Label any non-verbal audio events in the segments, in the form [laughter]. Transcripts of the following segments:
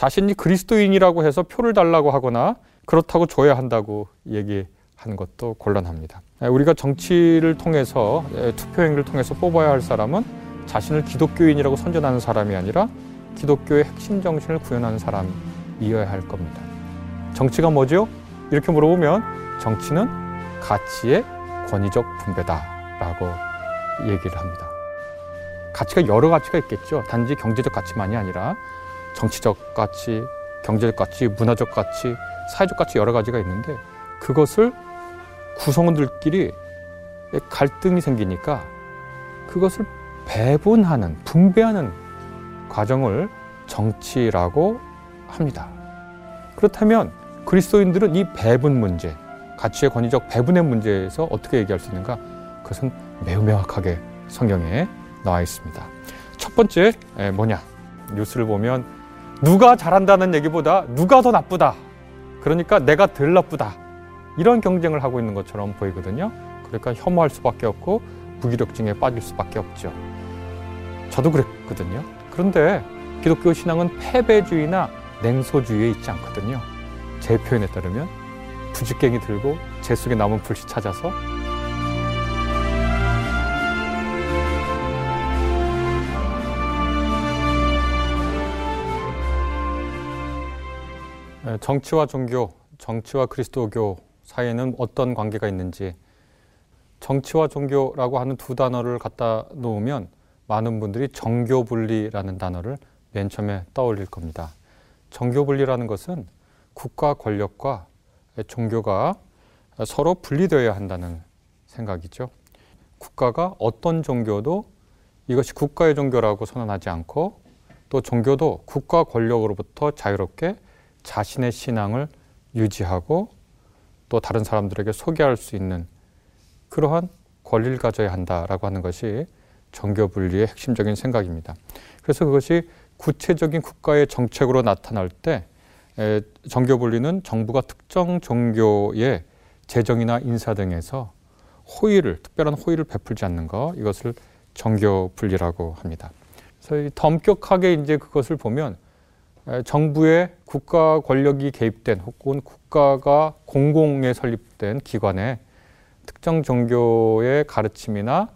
자신이 그리스도인이라고 해서 표를 달라고 하거나 그렇다고 줘야 한다고 얘기하는 것도 곤란합니다. 우리가 정치를 통해서 투표 행위를 통해서 뽑아야 할 사람은 자신을 기독교인이라고 선전하는 사람이 아니라 기독교의 핵심 정신을 구현하는 사람이어야 할 겁니다. 정치가 뭐죠? 이렇게 물어보면 정치는 가치의 권위적 분배다라고 얘기를 합니다. 가치가 여러 가치가 있겠죠. 단지 경제적 가치만이 아니라 정치적 가치, 경제적 가치, 문화적 가치, 사회적 가치 여러 가지가 있는데 그것을 구성원들끼리 갈등이 생기니까 그것을 배분하는, 분배하는 과정을 정치라고 합니다. 그렇다면 그리스도인들은 이 배분 문제, 가치의 권위적 배분의 문제에서 어떻게 얘기할 수 있는가? 그것은 매우 명확하게 성경에 나와 있습니다. 첫 번째 뭐냐? 뉴스를 보면 누가 잘한다는 얘기보다 누가 더 나쁘다. 그러니까 내가 덜 나쁘다. 이런 경쟁을 하고 있는 것처럼 보이거든요. 그러니까 혐오할 수밖에 없고 무기력증에 빠질 수밖에 없죠. 저도 그랬거든요. 그런데 기독교 신앙은 패배주의나 냉소주의에 있지 않거든요. 제 표현에 따르면 부직갱이 들고 제 속에 남은 불씨 찾아서 정치와 종교, 정치와 그리스도교 사이에는 어떤 관계가 있는지 정치와 종교라고 하는 두 단어를 갖다 놓으면 많은 분들이 정교 분리라는 단어를 맨 처음에 떠올릴 겁니다. 정교 분리라는 것은 국가 권력과 종교가 서로 분리되어야 한다는 생각이죠. 국가가 어떤 종교도 이것이 국가의 종교라고 선언하지 않고 또 종교도 국가 권력으로부터 자유롭게 자신의 신앙을 유지하고 또 다른 사람들에게 소개할 수 있는 그러한 권리를 가져야 한다라고 하는 것이 정교 분리의 핵심적인 생각입니다. 그래서 그것이 구체적인 국가의 정책으로 나타날 때 정교 분리는 정부가 특정 종교의 재정이나 인사 등에서 호의를 특별한 호의를 베풀지 않는 것 이것을 정교 분리라고 합니다. 그래서 더 엄격하게 이제 그것을 보면 정부의 국가 권력이 개입된 혹은 국가가 공공에 설립된 기관에 특정 종교의 가르침이나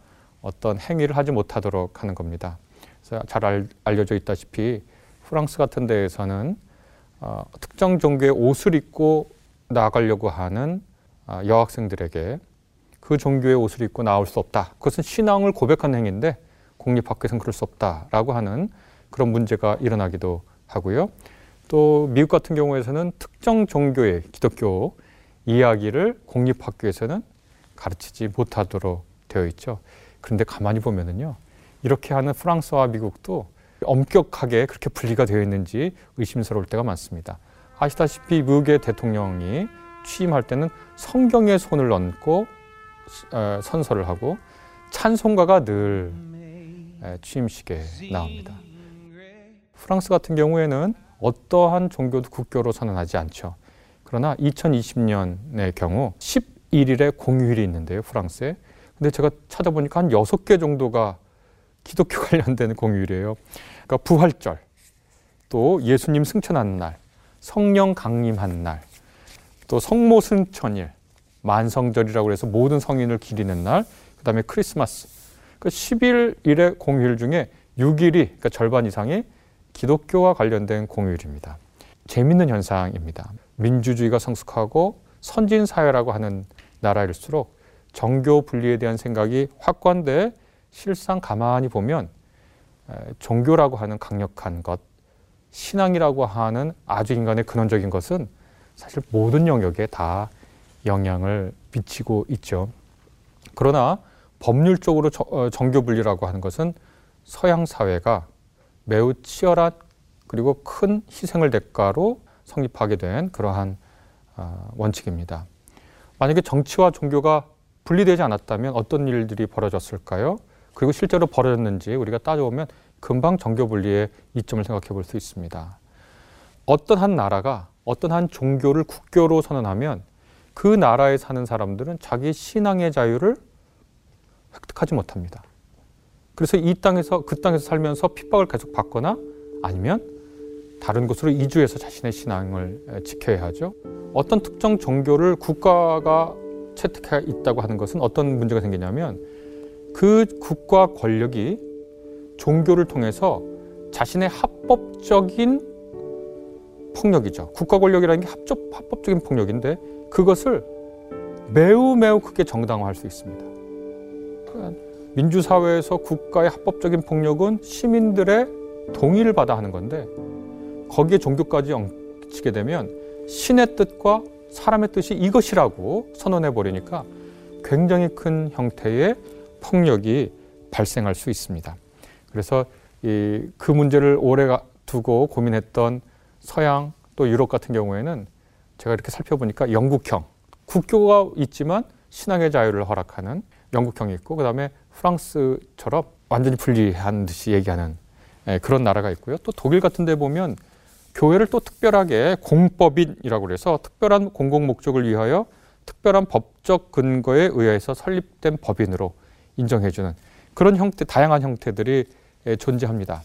어떤 행위를 하지 못하도록 하는 겁니다. 그래서 잘 알, 알려져 있다시피 프랑스 같은 데에서는 어, 특정 종교의 옷을 입고 나가려고 하는 어, 여학생들에게 그 종교의 옷을 입고 나올 수 없다. 그것은 신앙을 고백하는 행위인데 공립 학교에서는 그럴 수 없다라고 하는 그런 문제가 일어나기도 하고요. 또 미국 같은 경우에서는 특정 종교의 기독교 이야기를 공립학교에서는 가르치지 못하도록 되어 있죠. 그런데 가만히 보면은요. 이렇게 하는 프랑스와 미국도 엄격하게 그렇게 분리가 되어 있는지 의심스러울 때가 많습니다. 아시다시피 미국의 대통령이 취임할 때는 성경에 손을 얹고 어, 선서를 하고 찬송가가 늘 취임식에 나옵니다. 프랑스 같은 경우에는 어떠한 종교도 국교로 선언하지 않죠. 그러나 2020년의 경우 11일에 공휴일이 있는데요, 프랑스에. 근데 제가 찾아보니까 한 6개 정도가 기독교 [laughs] 관련된 공휴일이에요. 그러니까 부활절, 또 예수님 승천하는 날, 성령 강림한 날, 또 성모 승천일, 만성절이라고 해서 모든 성인을 기리는 날, 그 다음에 크리스마스. 그 10일의 공휴일 중에 6일이, 그러니까 절반 이상이 기독교와 관련된 공휴일입니다. 재밌는 현상입니다. 민주주의가 성숙하고 선진 사회라고 하는 나라일수록 정교 분리에 대한 생각이 확관돼 실상 가만히 보면 종교라고 하는 강력한 것, 신앙이라고 하는 아주 인간의 근원적인 것은 사실 모든 영역에 다 영향을 미치고 있죠. 그러나 법률적으로 어, 정교 분리라고 하는 것은 서양 사회가 매우 치열한 그리고 큰 희생을 대가로 성립하게 된 그러한 어, 원칙입니다. 만약에 정치와 종교가 분리되지 않았다면 어떤 일들이 벌어졌을까요? 그리고 실제로 벌어졌는지 우리가 따져보면 금방 정교 분리의 이점을 생각해 볼 수 있습니다. 어떤 한 나라가 어떤 한 종교를 국교로 선언하면 그 나라에 사는 사람들은 자기 신앙의 자유를 획득하지 못합니다. 그래서 이 땅에서 그 땅에서 살면서 핍박을 계속 받거나 아니면 다른 곳으로 이주해서 자신의 신앙을 지켜야 하죠. 어떤 특정 종교를 국가가 채택해 있다고 하는 것은 어떤 문제가 생기냐면 그 국가 권력이 종교를 통해서 자신의 합법적인 폭력이죠. 국가 권력이라는 게 합법, 합법적인 폭력인데 그것을 매우 매우 크게 정당화할 수 있습니다. 민주사회에서 국가의 합법적인 폭력은 시민들의 동의를 받아 하는 건데 거기에 종교까지 엉치게 되면 신의 뜻과 사람의 뜻이 이것이라고 선언해 버리니까 굉장히 큰 형태의 폭력이 발생할 수 있습니다. 그래서 이, 그 문제를 오래 두고 고민했던 서양 또 유럽 같은 경우에는 제가 이렇게 살펴보니까 영국형 국교가 있지만 신앙의 자유를 허락하는 영국형이 있고 그다음에 프랑스처럼 완전히 분리한 듯이 얘기하는 예, 그런 나라가 있고요. 또 독일 같은 데 보면 교회를 또 특별하게 공법인이라고 그래서 특별한 공공 목적을 위하여 특별한 법적 근거에 의해서 설립된 법인으로 인정해주는 그런 형태, 다양한 형태들이 예, 존재합니다.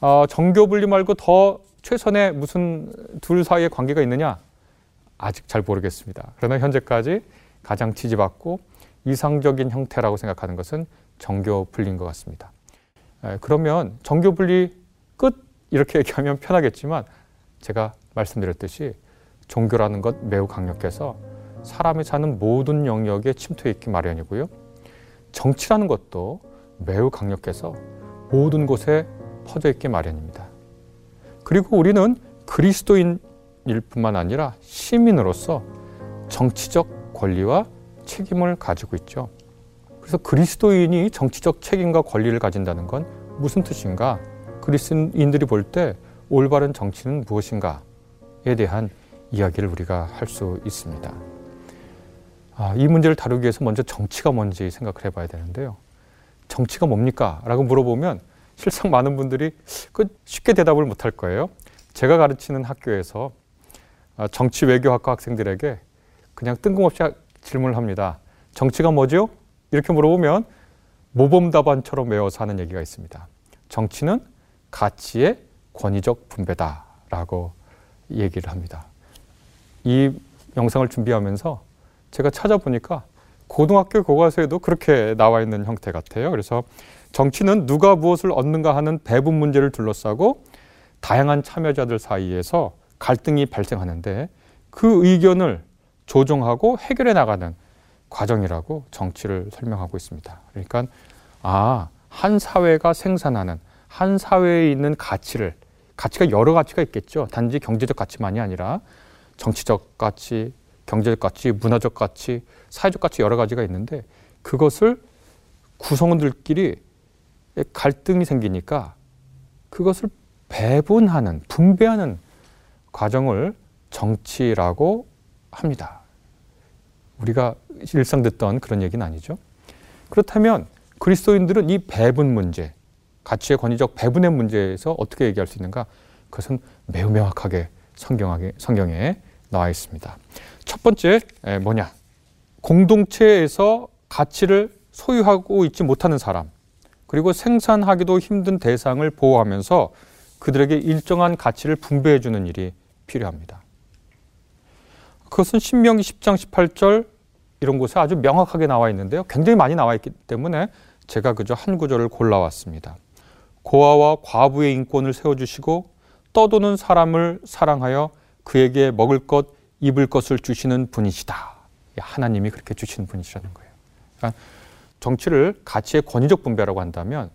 어, 정교 분리 말고 더 최선의 무슨 둘 사이의 관계가 있느냐? 아직 잘 모르겠습니다. 그러나 현재까지 가장 지지받고 이상적인 형태라고 생각하는 것은 정교 분리인 것 같습니다. 에, 그러면 정교 분리 끝 이렇게 [laughs] 얘기하면 편하겠지만 제가 말씀드렸듯이 종교라는 것 매우 강력해서 사람이 사는 모든 영역에 침투해 있기 마련이고요. 정치라는 것도 매우 강력해서 모든 곳에 퍼져 있기 마련입니다. 그리고 우리는 그리스도인일 뿐만 아니라 시민으로서 정치적 권리와 책임을 가지고 있죠. 그래서 그리스도인이 정치적 책임과 권리를 가진다는 건 무슨 뜻인가? 그리스도인들이 볼 때 올바른 정치는 무엇인가에 대한 이야기를 우리가 할 수 있습니다. 아, 이 문제를 다루기 위해서 먼저 정치가 뭔지 생각을 해봐야 되는데요. 정치가 뭡니까? 라고 물어보면 실상 많은 분들이 그 쉽게 대답을 못할 거예요. 제가 가르치는 학교에서 아, 정치 외교학과 학생들에게 그냥 뜬금없이 질문을 합니다. 정치가 뭐죠? 이렇게 물어보면 모범 답안처럼 외워서 하는 얘기가 있습니다. 정치는 가치의 권위적 분배다라고 얘기를 합니다. 이 영상을 준비하면서 제가 찾아보니까 고등학교 교과서에도 그렇게 나와 있는 형태 같아요. 그래서 정치는 누가 무엇을 얻는가 하는 배분 문제를 둘러싸고 다양한 참여자들 사이에서 갈등이 발생하는데 그 의견을 조정하고 해결해 나가는 과정이라고 정치를 설명하고 있습니다. 그러니까 아, 한 사회가 생산하는 한 사회에 있는 가치를 가치가 여러 가치가 있겠죠. 단지 경제적 가치만이 아니라 정치적 가치, 경제적 가치, 문화적 가치, 사회적 가치 여러 가지가 있는데 그것을 구성원들끼리 갈등이 생기니까 그것을 배분하는 분배하는 과정을 정치라고 합니다. 우리가 일상 듣던 그런 얘기는 아니죠. 그렇다면 그리스도인들은 이 배분 문제, 가치의 권위적 배분의 문제에서 어떻게 얘기할 수 있는가? 그것은 매우 명확하게 성경에, 성경에 나와 있습니다. 첫 번째 뭐냐? 공동체에서 가치를 소유하고 있지 못하는 사람, 그리고 생산하기도 힘든 대상을 보호하면서 그들에게 일정한 가치를 분배해 주는 일이 필요합니다. 그것은 신명기 10장 18절 이런 곳에 아주 명확하게 나와 있는데요. 굉장히 많이 나와 있기 때문에 제가 그저 한 구절을 골라왔습니다. 고아와 과부의 인권을 세워주시고 떠도는 사람을 사랑하여 그에게 먹을 것, 입을 것을 주시는 분이시다. 하나님이 그렇게 주시는 분이시라는 거예요. 그러니까 정치를 가치의 권위적 분배라고 한다면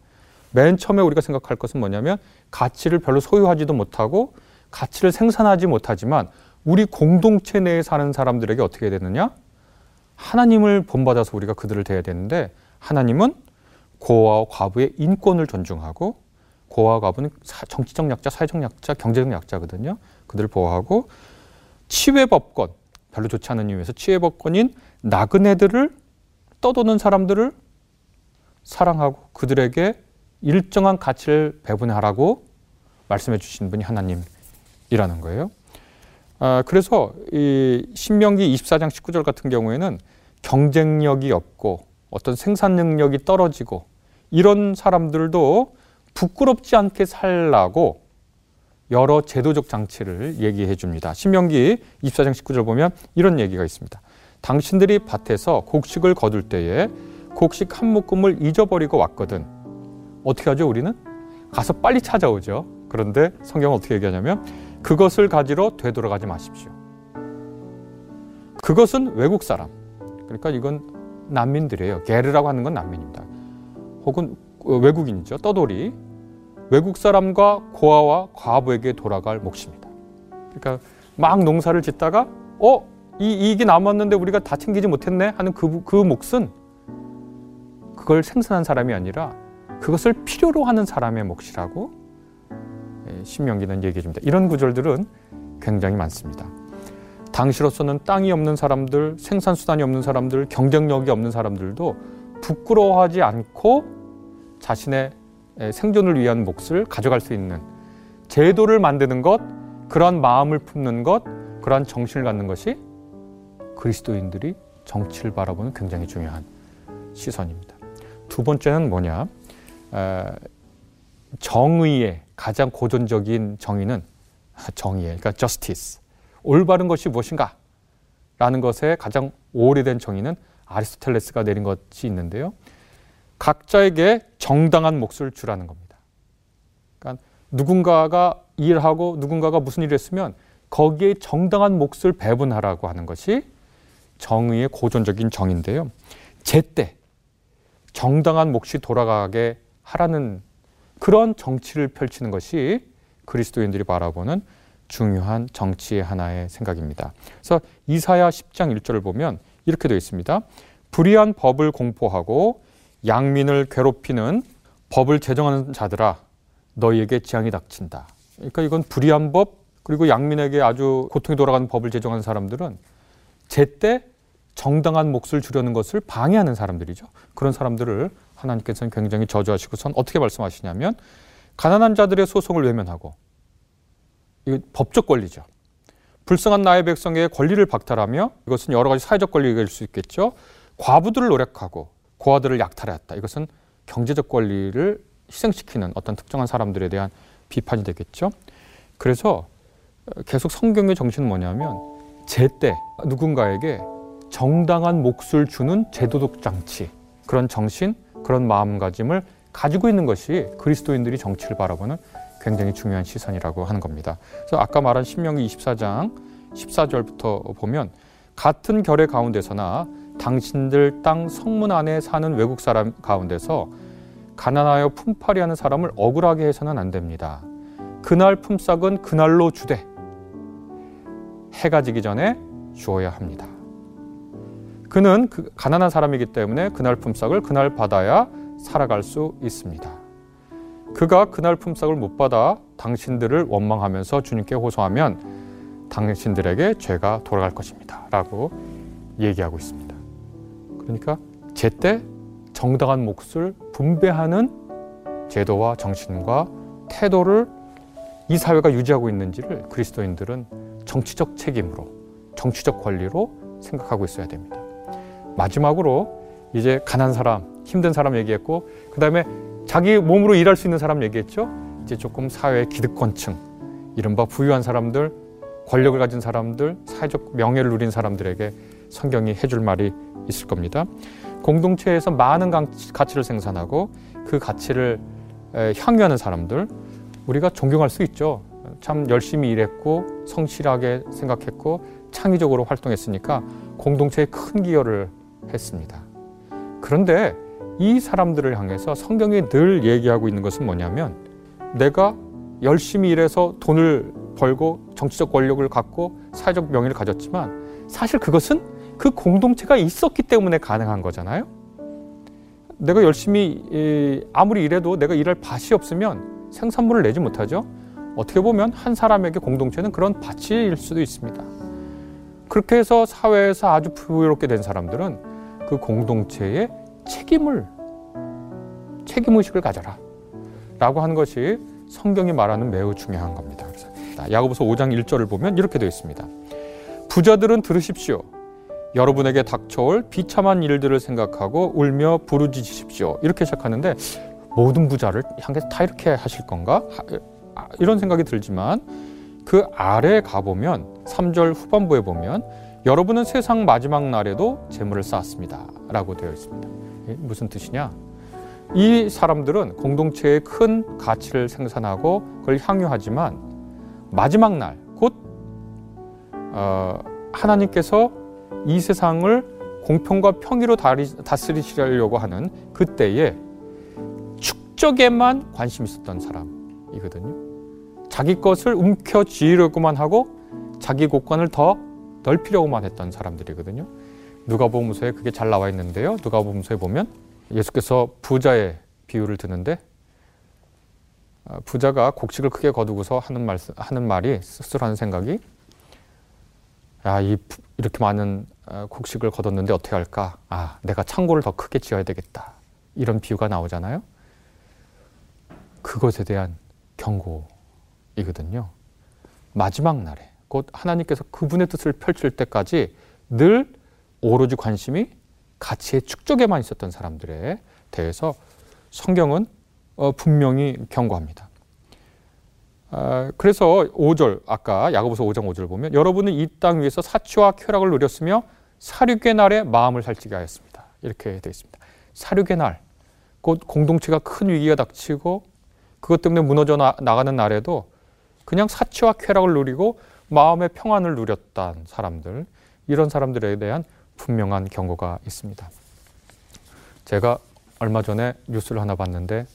맨 처음에 우리가 생각할 것은 뭐냐면 가치를 별로 소유하지도 못하고 가치를 생산하지 못하지만 우리 공동체 내에 사는 사람들에게 어떻게 되느냐? 하나님을 본받아서 우리가 그들을 대해야 되는데 하나님은 고아와 과부의 인권을 존중하고 고아와 과부는 정치적 약자, 사회적 약자, 경제적 약자거든요. 그들을 보호하고 치외법권, 별로 좋지 않은 이유에서 치외법권인 나그네들을 떠도는 사람들을 사랑하고 그들에게 일정한 가치를 배분하라고 말씀해 주신 분이 하나님이라는 거예요. 아, 그래서 이 신명기 24장 19절 같은 경우에는 경쟁력이 없고 어떤 생산 능력이 떨어지고 이런 사람들도 부끄럽지 않게 살라고 여러 제도적 장치를 얘기해 줍니다. 신명기 24장 19절 보면 이런 얘기가 있습니다. 당신들이 밭에서 곡식을 거둘 때에 곡식 한 묶음을 잊어버리고 왔거든. 어떻게 하죠, 우리는? 가서 빨리 찾아오죠. 그런데 성경은 어떻게 얘기하냐면 그것을 가지러 되돌아가지 마십시오. 그것은 외국 사람. 그러니까 이건 난민들이에요. 게르라고 하는 건 난민입니다. 혹은 외국인이죠. 떠돌이. 외국 사람과 고아와 과부에게 돌아갈 몫입니다. 그러니까 막 농사를 짓다가 어? 이 이익이 남았는데 우리가 다 챙기지 못했네 하는 그, 그 몫은 그걸 생산한 사람이 아니라 그것을 필요로 하는 사람의 몫이라고 예, 신명기는 얘기해 줍니다. 이런 구절들은 굉장히 많습니다. 당시로서는 땅이 없는 사람들, 생산 수단이 없는 사람들, 경쟁력이 없는 사람들도 부끄러워하지 않고 자신의 생존을 위한 몫을 가져갈 수 있는 제도를 만드는 것, 그러한 마음을 품는 것, 그러한 정신을 갖는 것이 그리스도인들이 정치를 바라보는 굉장히 중요한 시선입니다. 두 번째는 뭐냐? 정의의 가장 고전적인 정의는 정의예 그러니까 justice. 올바른 것이 무엇인가? 라는 것에 가장 오래된 정의는 아리스토텔레스가 내린 것이 있는데요. 각자에게 정당한 몫을 주라는 겁니다. 그러니까 누군가가 일하고 누군가가 무슨 일을 했으면 거기에 정당한 몫을 배분하라고 하는 것이 정의의 고전적인 정인데요. 제때 정당한 몫이 돌아가게 하라는 그런 정치를 펼치는 것이 그리스도인들이 바라보는 중요한 정치의 하나의 생각입니다. 그래서 이사야 10장 1절을 보면 이렇게 되어 있습니다. 불의한 법을 공포하고 양민을 괴롭히는 법을 제정하는 자들아 너희에게 재앙이 닥친다. 그러니까 이건 불의한 법 그리고 양민에게 아주 고통이 돌아가는 법을 제정하는 사람들은 제때 정당한 몫을 주려는 것을 방해하는 사람들이죠. 그런 사람들을 하나님께서는 굉장히 저주하시고선 어떻게 말씀하시냐면 가난한 자들의 소송을 외면하고 이 법적 권리죠. 불쌍한 나의 백성의 권리를 박탈하며 이것은 여러 가지 사회적 권리가 될수 있겠죠. 과부들을 노력하고 고아들을 약탈했다. 이것은 경제적 권리를 희생시키는 어떤 특정한 사람들에 대한 비판이 되겠죠. 그래서 계속 성경의 정신은 뭐냐면 제때 누군가에게 정당한 몫을 주는 제도적 장치 그런 정신 그런 마음가짐을 가지고 있는 것이 그리스도인들이 정치를 바라보는 굉장히 중요한 시선이라고 하는 겁니다. 그래서 아까 말한 신명기 24장 14절부터 보면 같은 결의 가운데서나 당신들 땅 성문 안에 사는 외국 사람 가운데서 가난하여 품팔이 하는 사람을 억울하게 해서는 안 됩니다. 그날 품삯은 그날로 주되 해가 지기 전에 주어야 합니다. 그는 그 가난한 사람이기 때문에 그날 품삯을 그날 받아야 살아갈 수 있습니다. 그가 그날 품삯을 못 받아 당신들을 원망하면서 주님께 호소하면 당신들에게 죄가 돌아갈 것입니다. 라고 얘기하고 있습니다. 그러니까 제때 정당한 몫을 분배하는 제도와 정신과 태도를 이 사회가 유지하고 있는지를 그리스도인들은 정치적 책임으로 정치적 권리로 생각하고 있어야 됩니다. 마지막으로 이제 가난 사람, 힘든 사람 얘기했고 그 다음에 자기 몸으로 일할 수 있는 사람 얘기했죠. 이제 조금 사회의 기득권층, 이른바 부유한 사람들, 권력을 가진 사람들, 사회적 명예를 누린 사람들에게 성경이 해줄 말이 있을 겁니다. 공동체에서 많은 가치를 생산하고 그 가치를 향유하는 사람들, 우리가 존경할 수 있죠. 참 열심히 일했고 성실하게 생각했고 창의적으로 활동했으니까 공동체에 큰 기여를 했습니다. 그런데 이 사람들을 향해서 성경이 늘 얘기하고 있는 것은 뭐냐면 내가 열심히 일해서 돈을 벌고 정치적 권력을 갖고 사회적 명예를 가졌지만 사실 그것은 그 공동체가 있었기 때문에 가능한 거잖아요. 내가 열심히 아무리 일해도 내가 일할 밭이 없으면 생산물을 내지 못하죠. 어떻게 보면 한 사람에게 공동체는 그런 밭일 수도 있습니다. 그렇게 해서 사회에서 아주 부유롭게 된 사람들은 그 공동체의 책임을 책임의식을 가져라 라고 하는 것이 성경이 말하는 매우 중요한 겁니다. 그래서 야고보서 5장 1절을 보면 이렇게 되어 있습니다. 부자들은 들으십시오. 여러분에게 닥쳐올 비참한 일들을 생각하고 울며 부르짖으십시오. 이렇게 시작하는데 모든 부자를 향해서 다 이렇게 하실 건가? 아, 이런 생각이 들지만 그 아래에 가보면 3절 후반부에 보면 여러분은 세상 마지막 날에도 재물을 쌓았습니다. 라고 되어 있습니다. 무슨 뜻이냐? 이 사람들은 공동체의 큰 가치를 생산하고 그걸 향유하지만 마지막 날, 곧, 어, 하나님께서 이 세상을 공평과 평의로 다스리시려고 하는 그때에 축적에만 관심 있었던 사람이거든요. 자기 것을 움켜쥐려고만 하고 자기 곳간을 더 넓히려고만 했던 사람들이거든요. 누가복음서에 그게 잘 나와 있는데요. 누가복음서에 보면 예수께서 부자의 비유를 드는데 아, 부자가 곡식을 크게 거두고서 하는 말 하는 말이 스스로 하는 생각이 야, 이 이렇게 많은 어, 곡식을 거뒀는데 어떻게 할까? 아, 내가 창고를 더 크게 지어야 되겠다. 이런 비유가 나오잖아요. 그것에 대한 경고이거든요. 마지막 날에 곧 하나님께서 그분의 뜻을 펼칠 때까지 늘 오로지 관심이 가치의 축적에만 있었던 사람들에 대해서 성경은 어, 분명히 경고합니다. 아, 그래서 5절 아까 야고보서 5장 5절 보면 여러분은 이 땅 위에서 사치와 쾌락을 누렸으며 사륙의 날에 마음을 살찌게 하였습니다. 이렇게 되어 있습니다. 사륙의 날, 곧 공동체가 큰 위기가 닥치고 그것 때문에 무너져 나, 가는 날에도 그냥 사치와 쾌락을 누리고 마음의 평안을 누렸던 사람들, 이런 사람들에 대한 분명한 경고가 있습니다. 제가 얼마 전에 뉴스를 하나 봤는데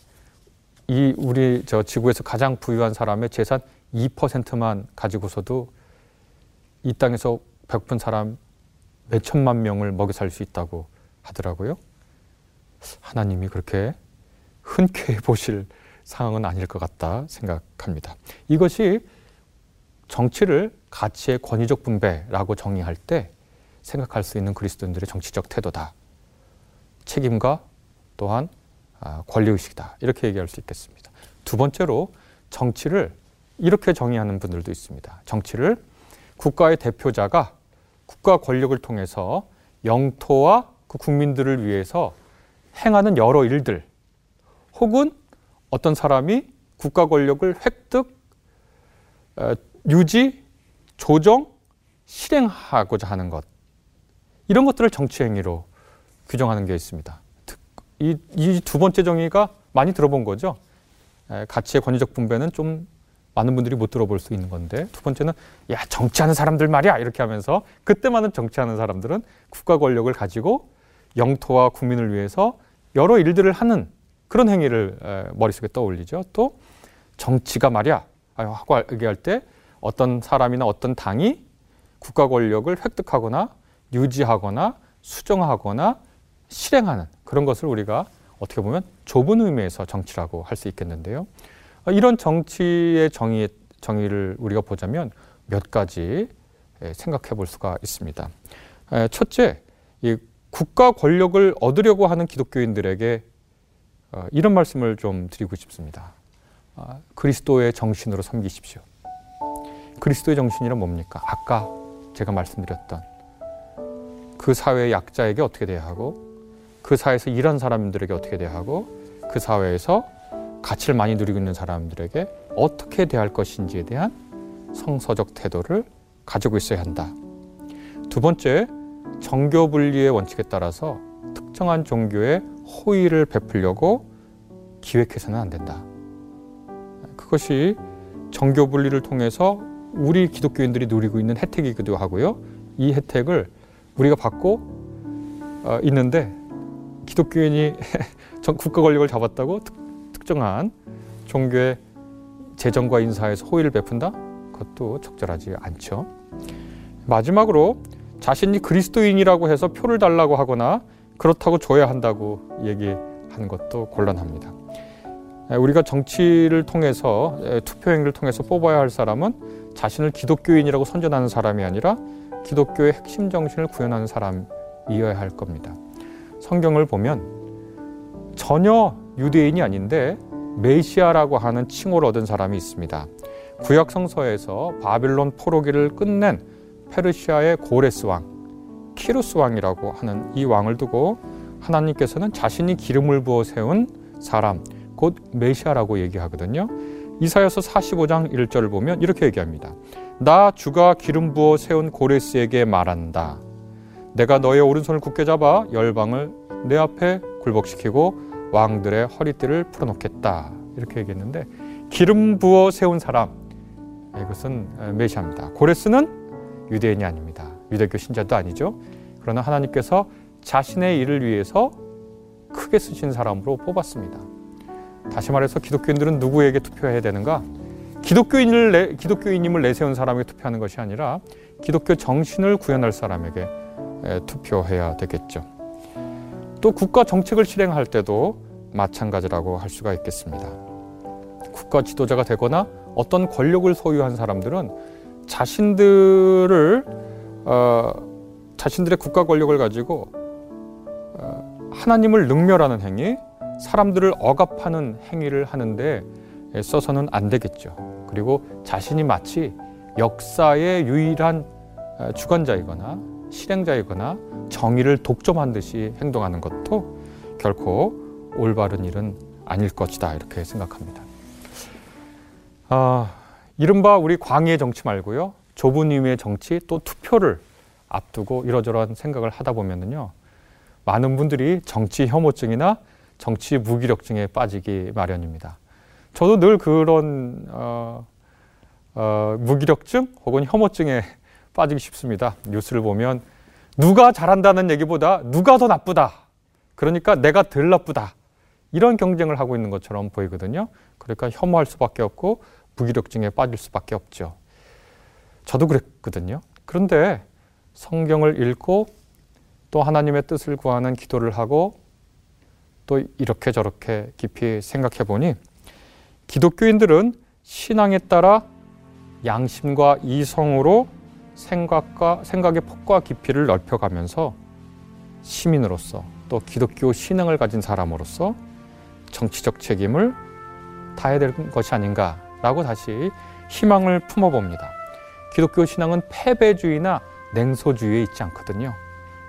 이 우리 저 지구에서 가장 부유한 사람의 재산 2%만 가지고서도 이 땅에서 배고픈 사람 몇 천만 명을 먹여 살 수 있다고 하더라고요. 하나님이 그렇게 흔쾌히 보실 상황은 아닐 것 같다 생각합니다. 이것이 정치를 가치의 권위적 분배라고 정의할 때 생각할 수 있는 그리스도인들의 정치적 태도다. 책임과 또한 아, 권리의식이다. 이렇게 얘기할 수 있겠습니다. 두 번째로 정치를 이렇게 정의하는 분들도 있습니다. 정치를 국가의 대표자가 국가 권력을 통해서 영토와 그 국민들을 위해서 행하는 여러 일들 혹은 어떤 사람이 국가 권력을 획득, 어, 유지, 조정, 실행하고자 하는 것 이런 것들을 정치 행위로 규정하는 게 있습니다. 이 두 번째 정의가 많이 들어본 거죠. 가치의 권위적 분배는 좀 많은 분들이 못 들어볼 수 있는 건데 두 번째는 야 정치하는 사람들 말이야 이렇게 하면서 그때만은 정치하는 사람들은 국가 권력을 가지고 영토와 국민을 위해서 여러 일들을 하는 그런 행위를 머릿속에 떠올리죠. 또 정치가 말이야 하고 얘기할 때 어떤 사람이나 어떤 당이 국가 권력을 획득하거나 유지하거나 수정하거나 실행하는 그런 것을 우리가 어떻게 보면 좁은 의미에서 정치라고 할 수 있겠는데요. 이런 정치의 정의, 정의를 우리가 보자면 몇 가지 생각해 볼 수가 있습니다. 첫째, 이 국가 권력을 얻으려고 하는 기독교인들에게 어, 이런 말씀을 좀 드리고 싶습니다. 아, 그리스도의 정신으로 섬기십시오. 그리스도의 정신이란 뭡니까? 아까 제가 말씀드렸던 그 사회의 약자에게 어떻게 대하고 그 사회에서 일한 사람들에게 어떻게 대하고 그 사회에서 가치를 많이 누리고 있는 사람들에게 어떻게 대할 것인지에 대한 성서적 태도를 가지고 있어야 한다. 두 번째, 정교 분리의 원칙에 따라서 특정한 종교에 호의를 베풀려고 기획해서는 안 된다. 그것이 정교 분리를 통해서 우리 기독교인들이 누리고 있는 혜택이기도 하고요. 이 혜택을 우리가 받고 어, 있는데 기독교인이 [laughs] 국가 권력을 잡았다고 특, 정한 종교의 재정과 인사에서 호의를 베푼다? 그것도 적절하지 않죠. 마지막으로 자신이 그리스도인이라고 해서 표를 달라고 하거나 그렇다고 줘야 한다고 얘기하는 것도 곤란합니다. 우리가 정치를 통해서 투표행위를 통해서 뽑아야 할 사람은 자신을 기독교인이라고 선전하는 사람이 아니라 기독교의 핵심 정신을 구현하는 사람이어야 할 겁니다. 성경을 보면 전혀 유대인이 아닌데 메시아라고 하는 칭호를 얻은 사람이 있습니다. 구약 성서에서 바빌론 포로기를 끝낸 페르시아의 고레스 왕, 키루스 왕이라고 하는 이 왕을 두고 하나님께서는 자신이 기름을 부어 세운 사람, 곧 메시아라고 얘기하거든요. 이사야서 45장 1절을 보면 이렇게 얘기합니다. 나 주가 기름 부어 세운 고레스에게 말한다. 내가 너의 오른손을 굳게 잡아 열방을 내 앞에 굴복시키고 왕들의 허리띠를 풀어놓겠다. 이렇게 얘기했는데 기름 부어 세운 사람 이것은 메시아입니다. 고레스는 유대인이 아닙니다. 유대교 신자도 아니죠. 그러나 하나님께서 자신의 일을 위해서 크게 쓰신 사람으로 뽑았습니다. 다시 말해서 기독교인들은 누구에게 투표해야 되는가? 기독교인을 내, 기독교인임을 내세운 사람에게 투표하는 것이 아니라 기독교 정신을 구현할 사람에게 에, 투표해야 되겠죠. 또 국가 정책을 실행할 때도 마찬가지라고 할 수가 있겠습니다. 국가 지도자가 되거나 어떤 권력을 소유한 사람들은 자신들을 어, 자신들의 국가 권력을 가지고 어, 하나님을 능멸하는 행위, 사람들을 억압하는 행위를 하는데 써서는 안 되겠죠. 그리고 자신이 마치 역사의 유일한 어, 주관자이거나 실행자이거나 정의를 독점한 듯이 행동하는 것도 결코 올바른 일은 아닐 것이다 이렇게 생각합니다. 아, 이른바 우리 광의의 정치 말고요. 좁은 의미의 정치 또 투표를 앞두고 이러저러한 생각을 하다 보면은요. 많은 분들이 정치 혐오증이나 정치 무기력증에 빠지기 마련입니다. 저도 늘 그런 어, 어, 무기력증 혹은 혐오증에 [laughs] 빠지기 쉽습니다. 뉴스를 보면 누가 잘한다는 얘기보다 누가 더 나쁘다. 그러니까 내가 덜 나쁘다. 이런 경쟁을 하고 있는 것처럼 보이거든요. 그러니까 혐오할 수밖에 없고 무기력증에 빠질 수밖에 없죠. 저도 그랬거든요. 그런데 성경을 읽고 또 하나님의 뜻을 구하는 기도를 하고 또 이렇게 저렇게 깊이 생각해 보니 기독교인들은 신앙에 따라 양심과 이성으로 생각과 생각의 폭과 깊이를 넓혀가면서 시민으로서 또 기독교 신앙을 가진 사람으로서 정치적 책임을 다해야 될 것이 아닌가라고 다시 희망을 품어봅니다. 기독교 신앙은 패배주의나 냉소주의에 있지 않거든요.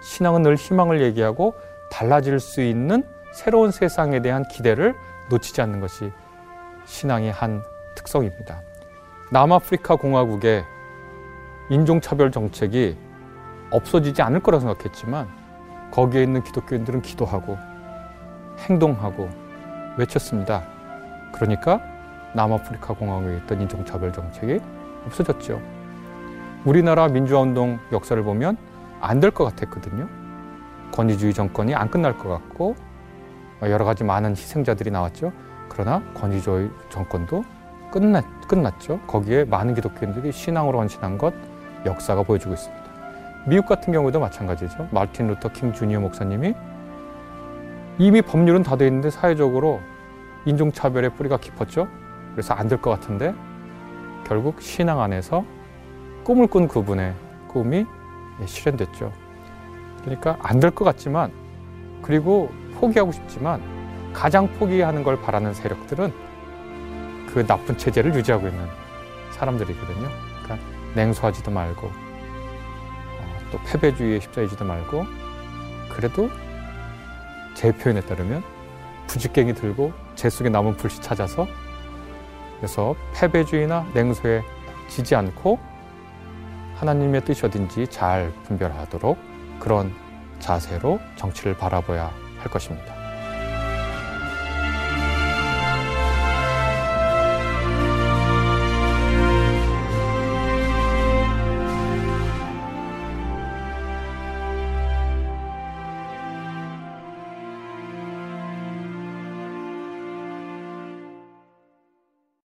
신앙은 늘 희망을 얘기하고 달라질 수 있는 새로운 세상에 대한 기대를 놓치지 않는 것이 신앙의 한 특성입니다. 남아프리카 공화국의 인종차별 정책이 없어지지 않을 거라 생각했지만 거기에 있는 기독교인들은 기도하고 행동하고 외쳤습니다. 그러니까 남아프리카 공화국에 있던 인종차별 정책이 없어졌죠. 우리나라 민주화운동 역사를 보면 안 될 것 같았거든요. 권위주의 정권이 안 끝날 것 같고 여러 가지 많은 희생자들이 나왔죠. 그러나 권위주의 정권도 끝났, 끝났죠. 거기에 많은 기독교인들이 신앙으로 헌신한 것 역사가 보여주고 있습니다. 미국 같은 경우도 마찬가지죠. 마틴 루터 킹 주니어 목사님이 이미 법률은 다 돼 있는데 사회적으로 인종차별의 뿌리가 깊었죠. 그래서 안 될 것 같은데 결국 신앙 안에서 꿈을 꾼 그분의 꿈이 실현됐죠. 그러니까 안 될 것 같지만 그리고 포기하고 싶지만 가장 포기하는 걸 바라는 세력들은 그 나쁜 체제를 유지하고 있는 사람들이거든요. 그러니까 냉소하지도 말고 어, 또 패배주의에 휩싸이지도 말고 그래도 제 표현에 따르면 부직갱이 들고 제 속에 남은 불씨 찾아서 그래서 패배주의나 냉소에 지지 않고 하나님의 뜻이 어딘지 잘 분별하도록 그런 자세로 정치를 바라봐야 할 것입니다.